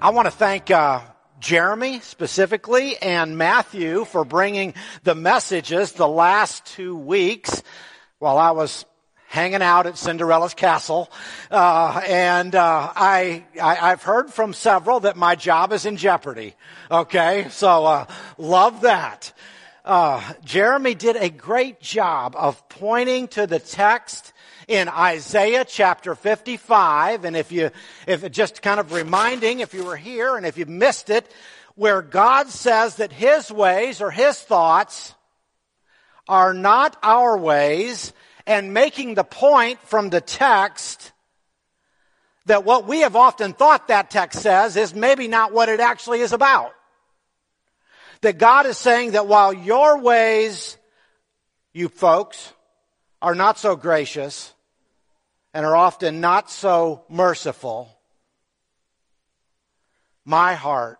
I want to thank uh, Jeremy specifically and Matthew for bringing the messages the last two weeks while I was hanging out at Cinderella's castle. Uh, and uh, I, I have heard from several that my job is in jeopardy. Okay, so uh, love that. Uh, Jeremy did a great job of pointing to the text in Isaiah chapter 55. And if you, if just kind of reminding, if you were here and if you missed it, where God says that His ways or His thoughts are not our ways and making the point from the text that what we have often thought that text says is maybe not what it actually is about. That God is saying that while your ways, you folks, are not so gracious, and are often not so merciful, my heart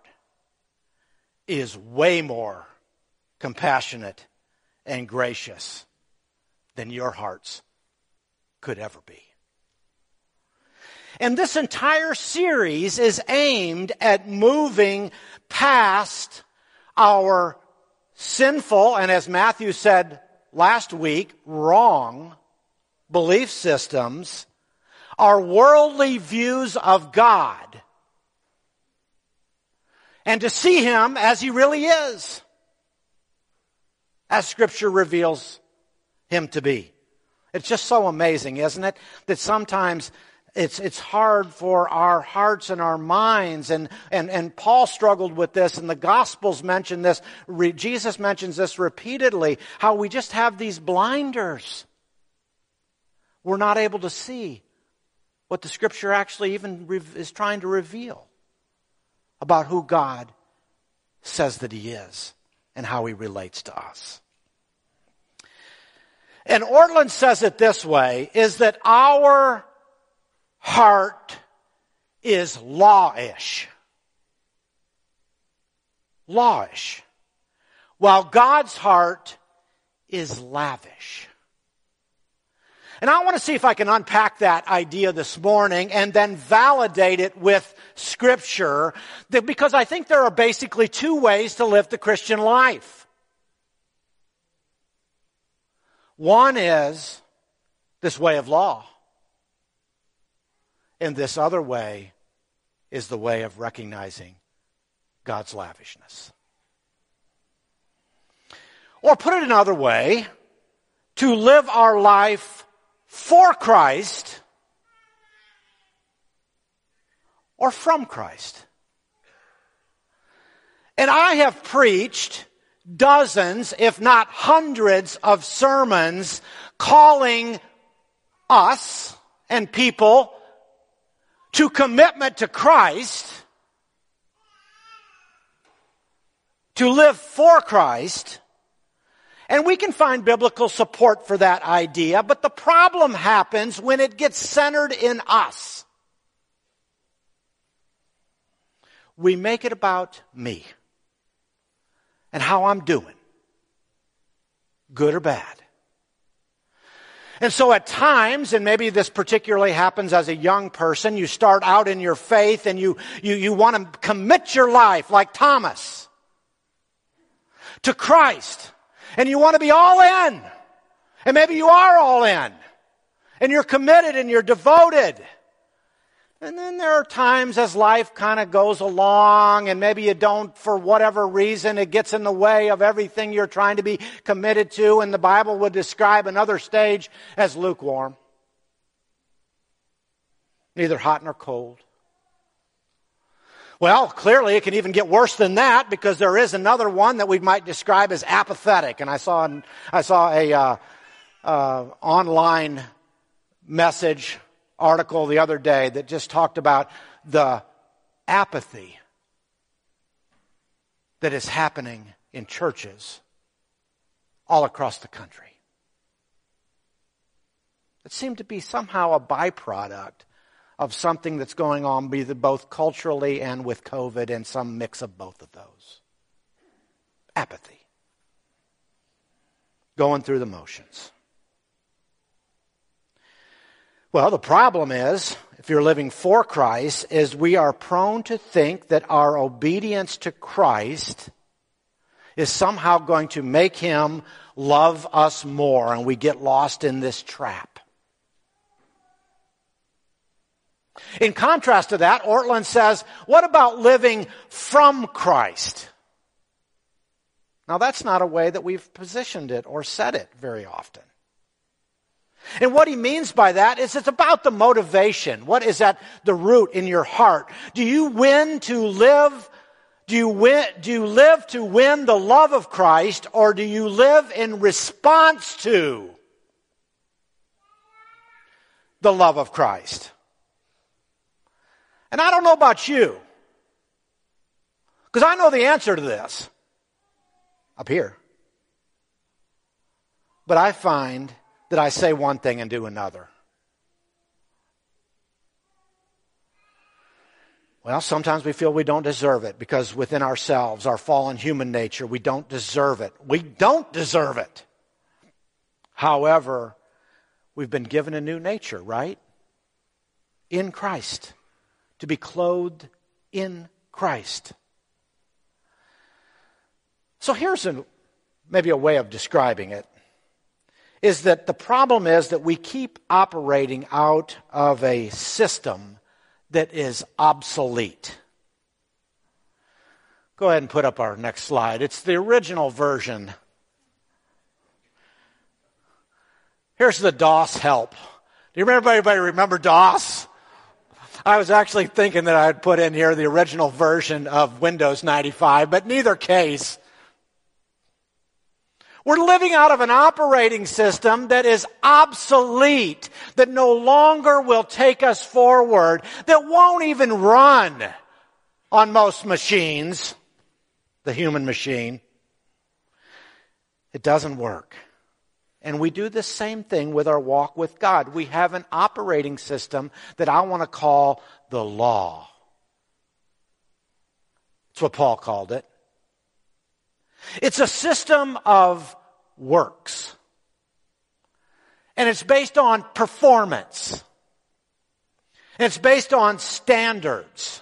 is way more compassionate and gracious than your hearts could ever be. And this entire series is aimed at moving past our sinful, and as Matthew said last week, wrong belief systems are worldly views of God and to see Him as He really is, as Scripture reveals Him to be. It's just so amazing, isn't it? That sometimes it's, it's hard for our hearts and our minds. And, and, and Paul struggled with this, and the Gospels mention this. Re, Jesus mentions this repeatedly how we just have these blinders we're not able to see what the scripture actually even is trying to reveal about who God says that he is and how he relates to us. And Ortlund says it this way, is that our heart is lawish. Lawish. While God's heart is lavish. And I want to see if I can unpack that idea this morning and then validate it with scripture because I think there are basically two ways to live the Christian life. One is this way of law. And this other way is the way of recognizing God's lavishness. Or put it another way, to live our life for Christ or from Christ. And I have preached dozens, if not hundreds of sermons calling us and people to commitment to Christ, to live for Christ, and we can find biblical support for that idea, but the problem happens when it gets centered in us. We make it about me and how I'm doing, good or bad. And so at times, and maybe this particularly happens as a young person, you start out in your faith and you, you, you want to commit your life like Thomas to Christ and you want to be all in. And maybe you are all in. And you're committed and you're devoted. And then there are times as life kind of goes along and maybe you don't, for whatever reason, it gets in the way of everything you're trying to be committed to. And the Bible would describe another stage as lukewarm. Neither hot nor cold. Well, clearly it can even get worse than that because there is another one that we might describe as apathetic. And I saw, I saw a uh, uh, online message article the other day that just talked about the apathy that is happening in churches all across the country. It seemed to be somehow a byproduct of something that's going on both culturally and with COVID and some mix of both of those. Apathy. Going through the motions. Well, the problem is, if you're living for Christ, is we are prone to think that our obedience to Christ is somehow going to make him love us more, and we get lost in this trap. In contrast to that, Ortlund says, what about living from Christ? Now that's not a way that we've positioned it or said it very often. And what he means by that is it's about the motivation. What is at the root in your heart? Do you win to live? Do you win, do you live to win the love of Christ or do you live in response to the love of Christ? And I don't know about you. Because I know the answer to this up here. But I find that I say one thing and do another. Well, sometimes we feel we don't deserve it because within ourselves, our fallen human nature, we don't deserve it. We don't deserve it. However, we've been given a new nature, right? In Christ. To be clothed in Christ. So here's a, maybe a way of describing it is that the problem is that we keep operating out of a system that is obsolete. Go ahead and put up our next slide. It's the original version. Here's the DOS help. Do you remember anybody remember DOS? I was actually thinking that I'd put in here the original version of Windows 95, but neither case. We're living out of an operating system that is obsolete, that no longer will take us forward, that won't even run on most machines, the human machine. It doesn't work. And we do the same thing with our walk with God. We have an operating system that I want to call the law. That's what Paul called it. It's a system of works. And it's based on performance. And it's based on standards.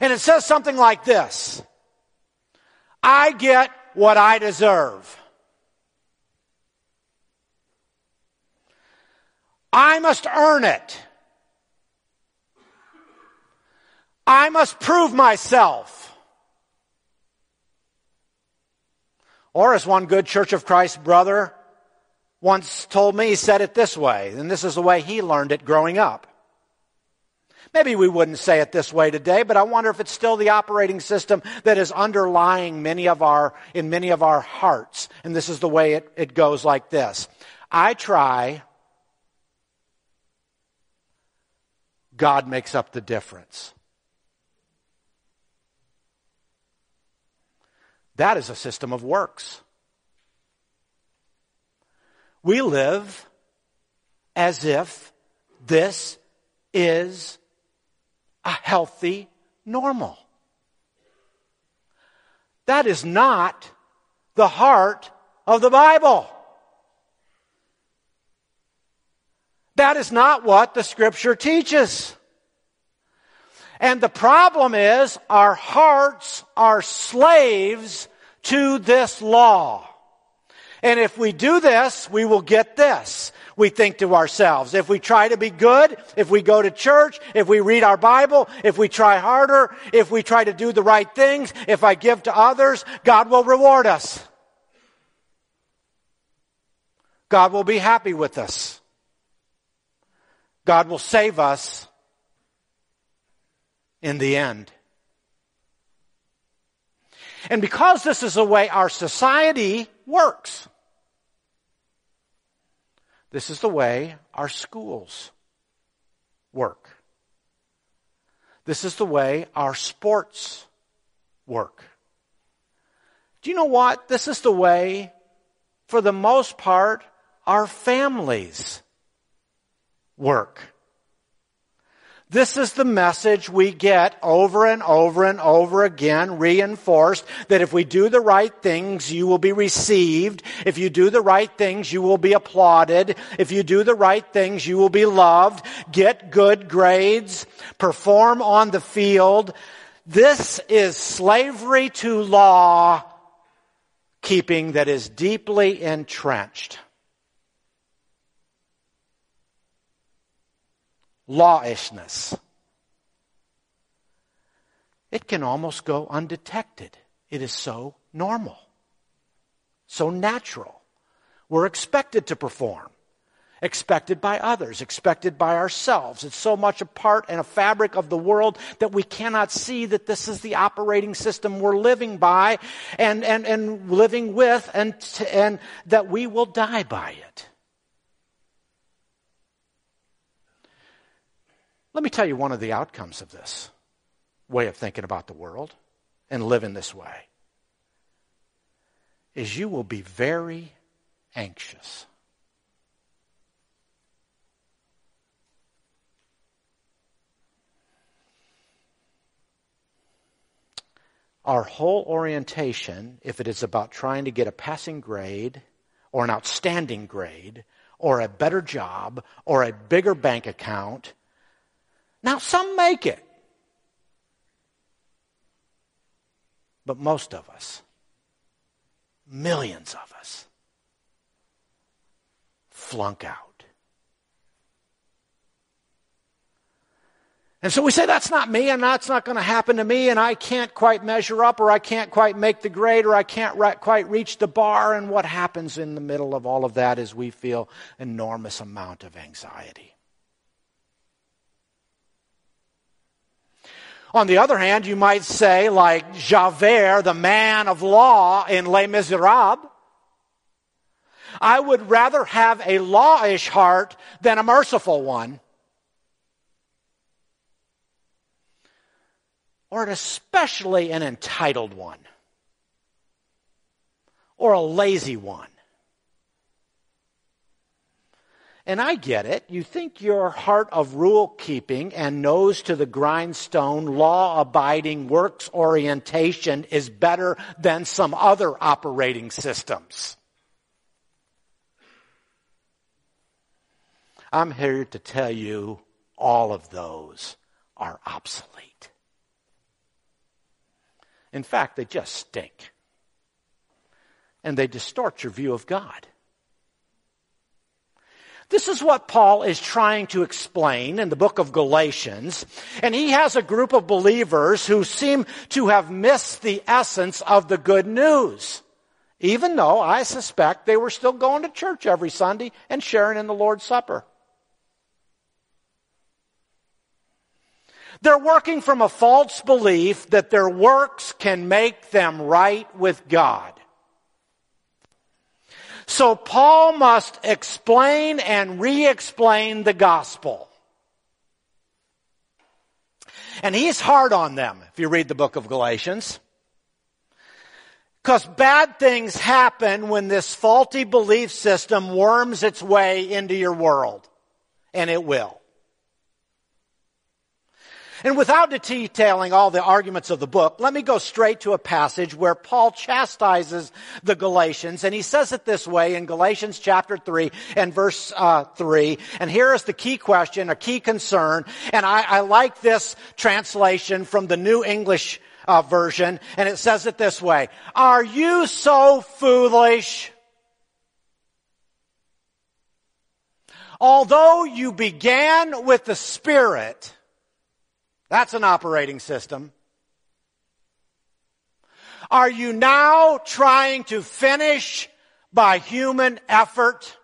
And it says something like this. I get what I deserve. I must earn it. I must prove myself. Or as one good Church of Christ brother once told me, he said it this way, and this is the way he learned it growing up. Maybe we wouldn't say it this way today, but I wonder if it's still the operating system that is underlying many of our, in many of our hearts. And this is the way it, it goes like this. I try, God makes up the difference. That is a system of works. We live as if this is a healthy normal. That is not the heart of the Bible. That is not what the scripture teaches. And the problem is our hearts are slaves to this law. And if we do this, we will get this. We think to ourselves, if we try to be good, if we go to church, if we read our Bible, if we try harder, if we try to do the right things, if I give to others, God will reward us. God will be happy with us. God will save us in the end. And because this is the way our society works, this is the way our schools work. This is the way our sports work. Do you know what? This is the way, for the most part, our families work. This is the message we get over and over and over again, reinforced that if we do the right things, you will be received. If you do the right things, you will be applauded. If you do the right things, you will be loved. Get good grades. Perform on the field. This is slavery to law keeping that is deeply entrenched. Lawishness. It can almost go undetected. It is so normal, so natural. We're expected to perform, expected by others, expected by ourselves. It's so much a part and a fabric of the world that we cannot see that this is the operating system we're living by and, and, and living with, and, and that we will die by it. Let me tell you one of the outcomes of this way of thinking about the world and living this way is you will be very anxious. Our whole orientation, if it is about trying to get a passing grade or an outstanding grade or a better job or a bigger bank account, now, some make it. But most of us, millions of us, flunk out. And so we say, that's not me, and that's not going to happen to me, and I can't quite measure up, or I can't quite make the grade, or I can't re- quite reach the bar. And what happens in the middle of all of that is we feel enormous amount of anxiety. On the other hand, you might say, like Javert, the man of law in Les Miserables, I would rather have a lawish heart than a merciful one. Or especially an entitled one. Or a lazy one. And I get it. You think your heart of rule keeping and nose to the grindstone, law abiding works orientation is better than some other operating systems. I'm here to tell you all of those are obsolete. In fact, they just stink. And they distort your view of God. This is what Paul is trying to explain in the book of Galatians. And he has a group of believers who seem to have missed the essence of the good news. Even though I suspect they were still going to church every Sunday and sharing in the Lord's Supper. They're working from a false belief that their works can make them right with God. So Paul must explain and re-explain the gospel. And he's hard on them if you read the book of Galatians. Because bad things happen when this faulty belief system worms its way into your world. And it will. And without detailing all the arguments of the book, let me go straight to a passage where Paul chastises the Galatians, and he says it this way in Galatians chapter 3 and verse uh, 3. And here is the key question, a key concern, and I, I like this translation from the New English uh, version, and it says it this way. Are you so foolish? Although you began with the Spirit, that's an operating system. Are you now trying to finish by human effort?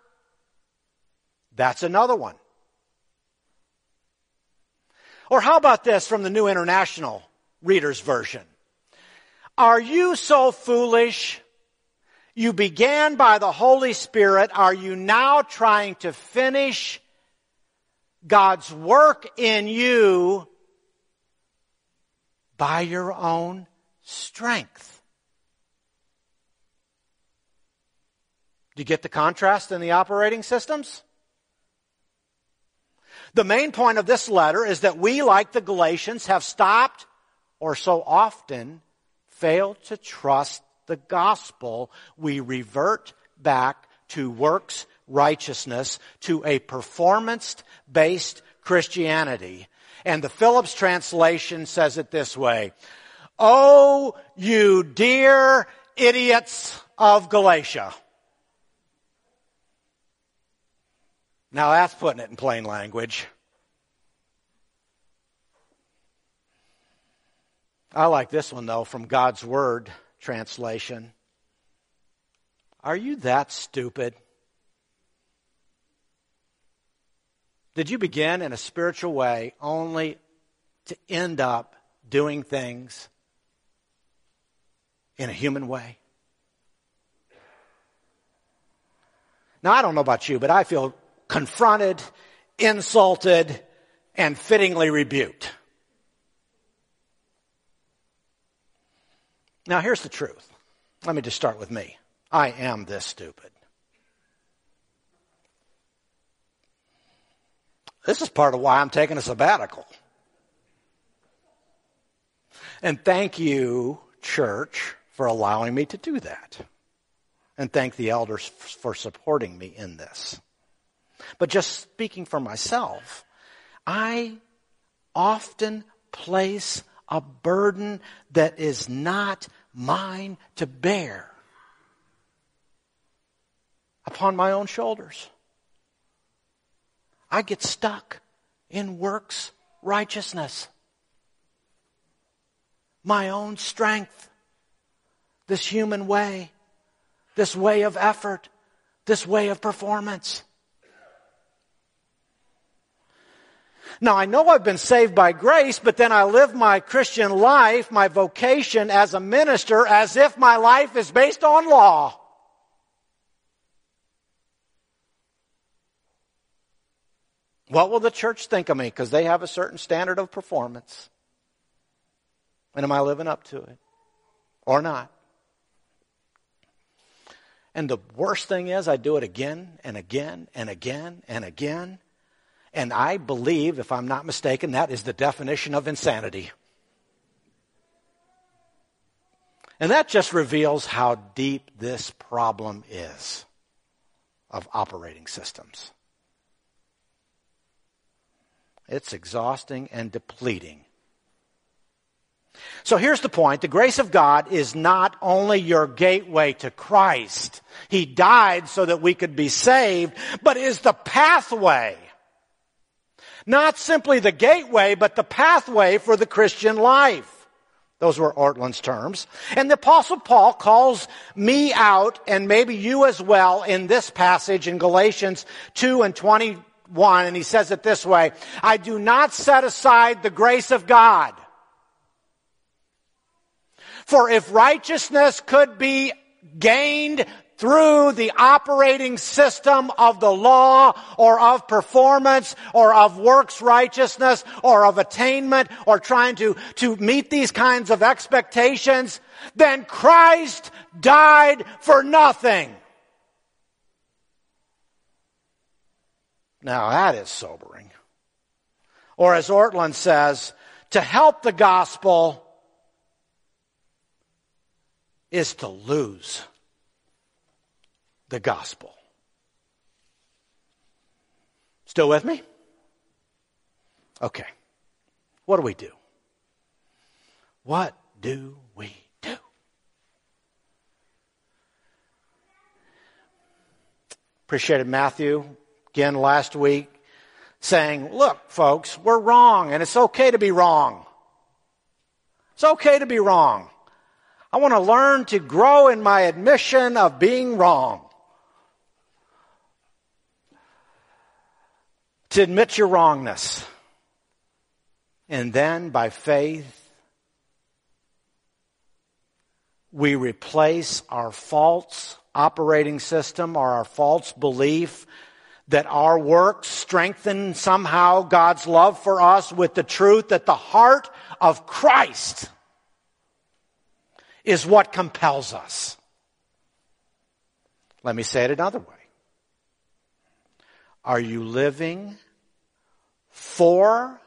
That's another one. Or how about this from the New International Reader's Version? Are you so foolish? You began by the Holy Spirit. Are you now trying to finish God's work in you by your own strength. Do you get the contrast in the operating systems? The main point of this letter is that we, like the Galatians, have stopped or so often failed to trust the gospel. We revert back to works righteousness, to a performance based Christianity. And the Phillips translation says it this way. Oh, you dear idiots of Galatia. Now that's putting it in plain language. I like this one though from God's Word translation. Are you that stupid? Did you begin in a spiritual way only to end up doing things in a human way? Now, I don't know about you, but I feel confronted, insulted, and fittingly rebuked. Now, here's the truth. Let me just start with me. I am this stupid. This is part of why I'm taking a sabbatical. And thank you, church, for allowing me to do that. And thank the elders for supporting me in this. But just speaking for myself, I often place a burden that is not mine to bear upon my own shoulders. I get stuck in works righteousness. My own strength. This human way. This way of effort. This way of performance. Now I know I've been saved by grace, but then I live my Christian life, my vocation as a minister as if my life is based on law. What will the church think of me? Because they have a certain standard of performance. And am I living up to it? Or not? And the worst thing is, I do it again and again and again and again. And I believe, if I'm not mistaken, that is the definition of insanity. And that just reveals how deep this problem is of operating systems. It's exhausting and depleting. So here's the point. The grace of God is not only your gateway to Christ. He died so that we could be saved, but is the pathway. Not simply the gateway, but the pathway for the Christian life. Those were Ortlund's terms. And the apostle Paul calls me out, and maybe you as well, in this passage in Galatians 2 and 20, 1, and he says it this way, I do not set aside the grace of God. For if righteousness could be gained through the operating system of the law or of performance or of works righteousness or of attainment or trying to, to meet these kinds of expectations, then Christ died for nothing. Now that is sobering. Or as Ortlund says, to help the gospel is to lose the gospel. Still with me? Okay. What do we do? What do we do? Appreciated Matthew again last week saying, look, folks, we're wrong and it's okay to be wrong. It's okay to be wrong. I want to learn to grow in my admission of being wrong. To admit your wrongness. And then by faith, we replace our false operating system or our false belief that our works strengthen somehow God's love for us with the truth that the heart of Christ is what compels us. Let me say it another way. Are you living for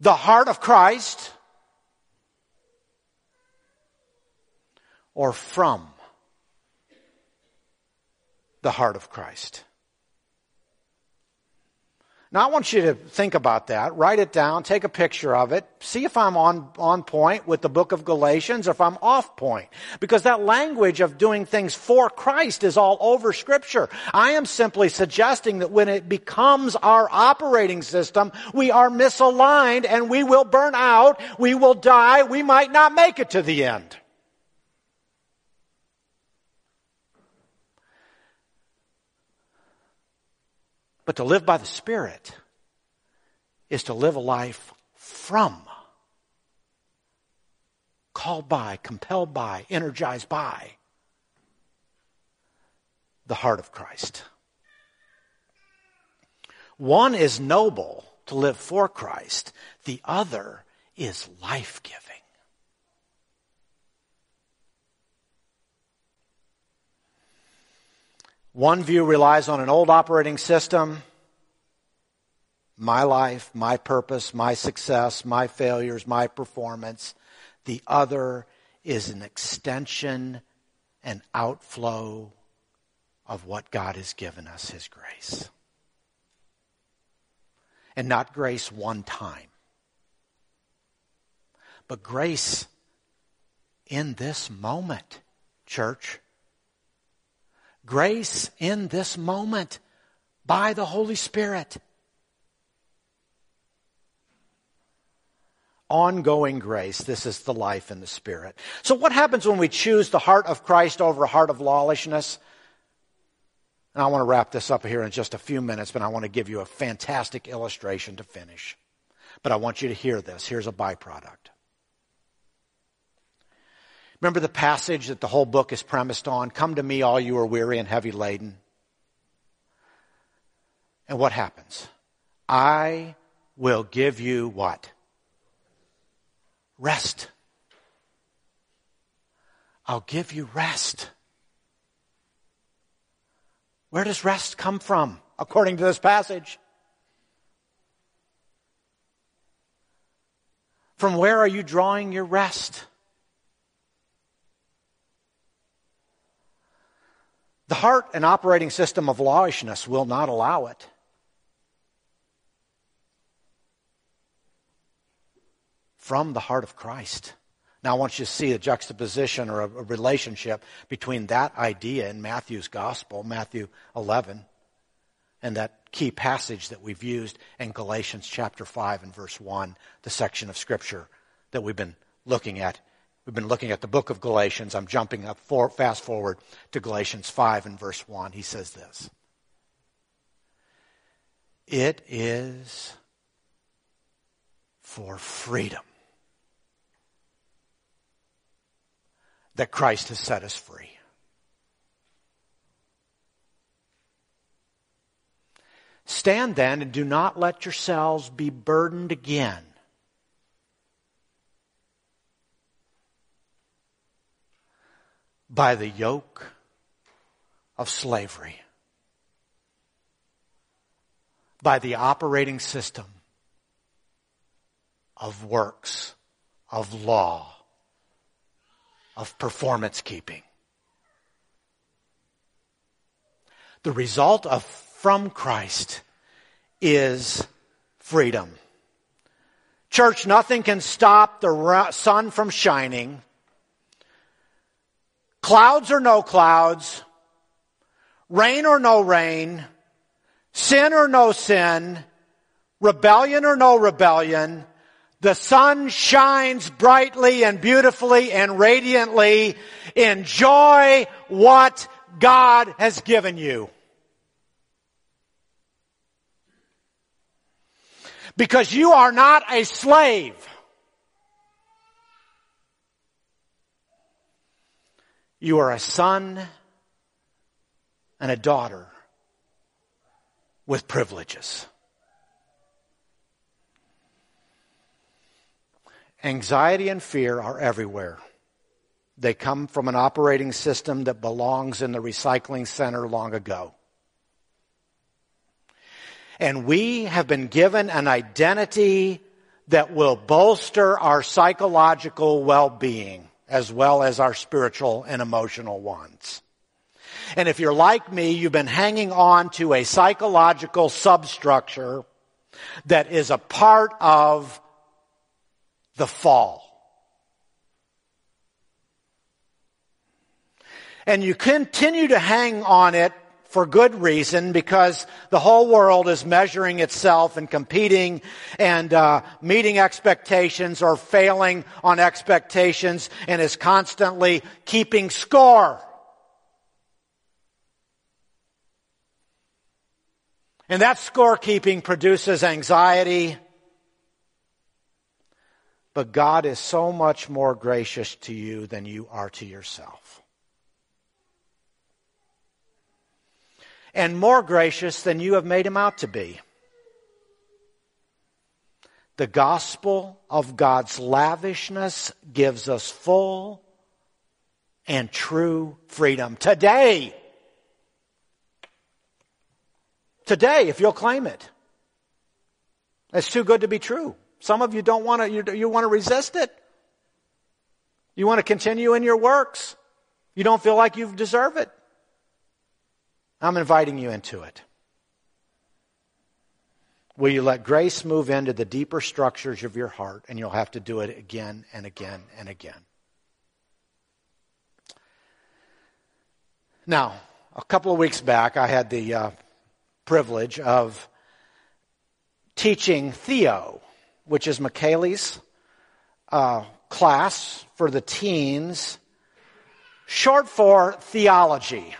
the heart of Christ or from the heart of Christ? Now I want you to think about that, write it down, take a picture of it, see if I'm on, on point with the book of Galatians or if I'm off point. Because that language of doing things for Christ is all over scripture. I am simply suggesting that when it becomes our operating system, we are misaligned and we will burn out, we will die, we might not make it to the end. But to live by the Spirit is to live a life from, called by, compelled by, energized by the heart of Christ. One is noble to live for Christ, the other is life giving. One view relies on an old operating system my life, my purpose, my success, my failures, my performance. The other is an extension and outflow of what God has given us, His grace. And not grace one time, but grace in this moment, church. Grace in this moment by the Holy Spirit. Ongoing grace. This is the life in the Spirit. So what happens when we choose the heart of Christ over a heart of lawlessness? And I want to wrap this up here in just a few minutes, but I want to give you a fantastic illustration to finish. But I want you to hear this. Here's a byproduct. Remember the passage that the whole book is premised on? Come to me, all you are weary and heavy laden. And what happens? I will give you what? Rest. I'll give you rest. Where does rest come from, according to this passage? From where are you drawing your rest? The heart and operating system of lawishness will not allow it. From the heart of Christ. Now, I want you to see a juxtaposition or a, relationship between that idea in Matthew's gospel, Matthew 11, and that key passage that we've used in Galatians chapter 5 and verse 1, the section of scripture that we've been looking at We've been looking at the book of Galatians. I'm jumping up for, fast forward to Galatians 5 and verse 1. He says this. It is for freedom that Christ has set us free. Stand then and do not let yourselves be burdened again by the yoke of slavery, by the operating system of works, of law, of performance keeping. The result of from Christ is freedom. Church, nothing can stop the sun from shining Clouds or no clouds, rain or no rain, sin or no sin, rebellion or no rebellion, the sun shines brightly and beautifully and radiantly. Enjoy what God has given you. Because you are not a slave. You are a son and a daughter with privileges. Anxiety and fear are everywhere. They come from an operating system that belongs in the recycling center long ago. And we have been given an identity that will bolster our psychological well-being as well as our spiritual and emotional ones. And if you're like me, you've been hanging on to a psychological substructure that is a part of the fall. And you continue to hang on it for good reason because the whole world is measuring itself and competing and uh, meeting expectations or failing on expectations and is constantly keeping score. And that scorekeeping produces anxiety. But God is so much more gracious to you than you are to yourself. And more gracious than you have made him out to be. The gospel of God's lavishness gives us full and true freedom today. Today, if you'll claim it. It's too good to be true. Some of you don't want to, you, you want to resist it. You want to continue in your works. You don't feel like you deserve it. I'm inviting you into it. Will you let grace move into the deeper structures of your heart and you'll have to do it again and again and again. Now, a couple of weeks back, I had the uh, privilege of teaching Theo, which is McKaylee's uh, class for the teens, short for theology.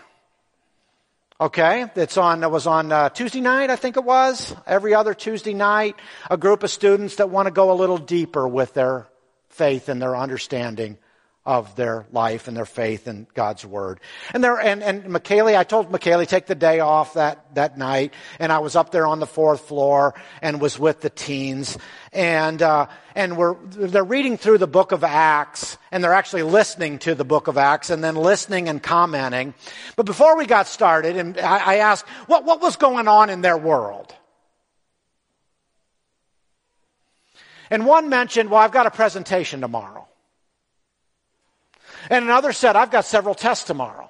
Okay, that's on. It was on uh, Tuesday night, I think it was. Every other Tuesday night, a group of students that want to go a little deeper with their faith and their understanding of their life and their faith in God's Word. And there, and, and McKaylee, I told McKaylee take the day off that, that night, and I was up there on the fourth floor and was with the teens, and, uh, and we're, they're reading through the book of Acts, and they're actually listening to the book of Acts, and then listening and commenting. But before we got started, and I, I asked, what, what was going on in their world? And one mentioned, well, I've got a presentation tomorrow. And another said, I've got several tests tomorrow.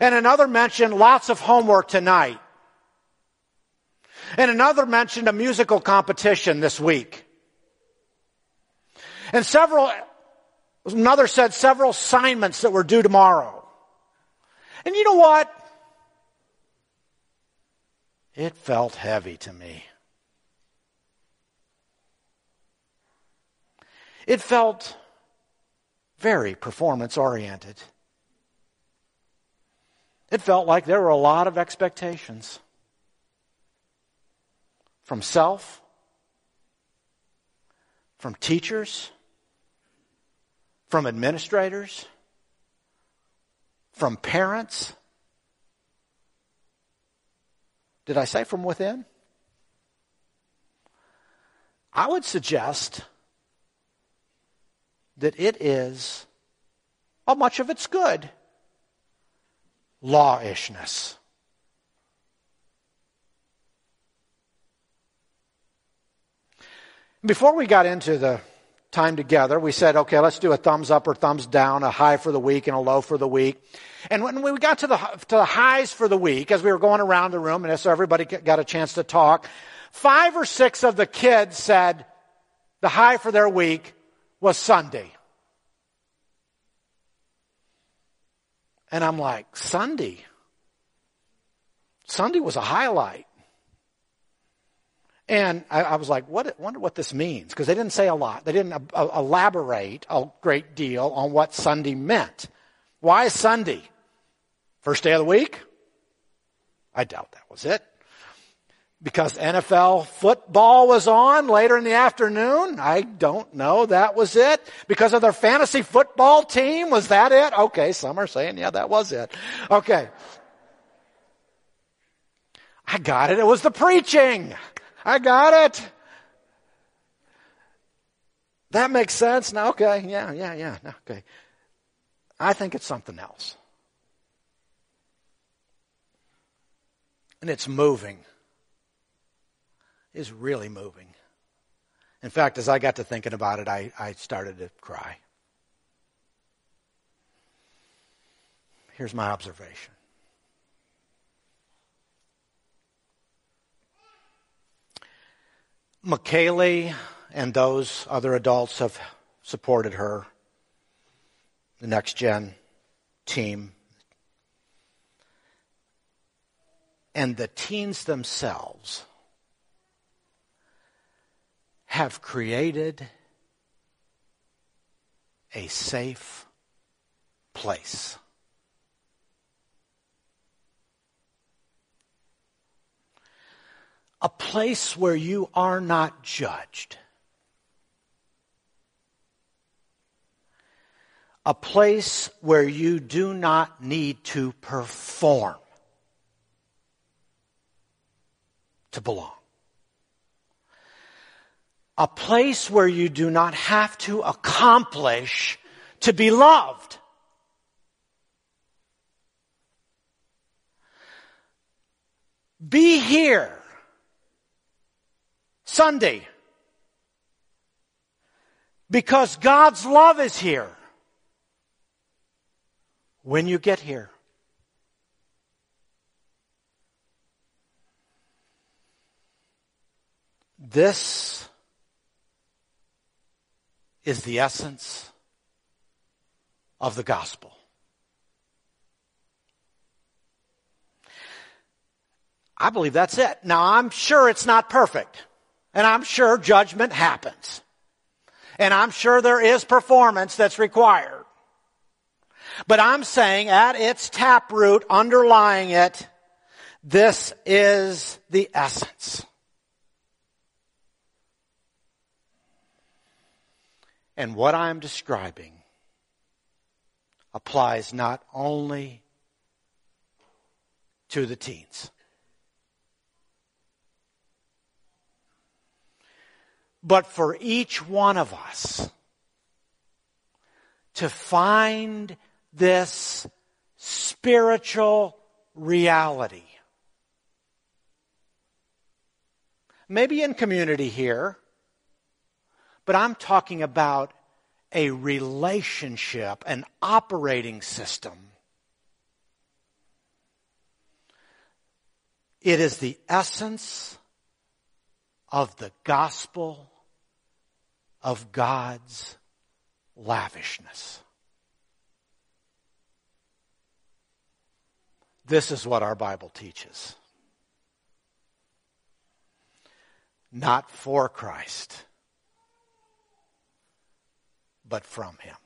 And another mentioned lots of homework tonight. And another mentioned a musical competition this week. And several, another said several assignments that were due tomorrow. And you know what? It felt heavy to me. It felt very performance oriented. It felt like there were a lot of expectations from self, from teachers, from administrators, from parents. Did I say from within? I would suggest that it is, well, much of it's good, lawishness. Before we got into the time together, we said, okay, let's do a thumbs up or thumbs down, a high for the week and a low for the week. And when we got to the, to the highs for the week, as we were going around the room, and so everybody got a chance to talk, five or six of the kids said the high for their week was Sunday. And I'm like, Sunday? Sunday was a highlight. And I, I was like, what, wonder what this means. Because they didn't say a lot. They didn't elaborate a great deal on what Sunday meant. Why Sunday? First day of the week? I doubt that was it because NFL football was on later in the afternoon? I don't know. That was it. Because of their fantasy football team? Was that it? Okay, some are saying, yeah, that was it. Okay. I got it. It was the preaching. I got it. That makes sense. Now, okay. Yeah, yeah, yeah. Okay. I think it's something else. And it's moving. It's really moving. In fact, as I got to thinking about it, I, I started to cry. Here's my observation. McKaylee and those other adults have supported her, the next gen team. And the teens themselves have created a safe place. A place where you are not judged. A place where you do not need to perform to belong a place where you do not have to accomplish to be loved. Be here Sunday because God's love is here when you get here. This is the essence of the gospel. I believe that's it. Now I'm sure it's not perfect. And I'm sure judgment happens. And I'm sure there is performance that's required. But I'm saying at its taproot, underlying it, this is the essence. And what I'm describing applies not only to the teens, but for each one of us to find this spiritual reality. Maybe in community here, but I'm talking about a relationship, an operating system. It is the essence of the gospel of God's lavishness. This is what our Bible teaches. Not for Christ but from Him.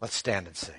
Let's stand and sing.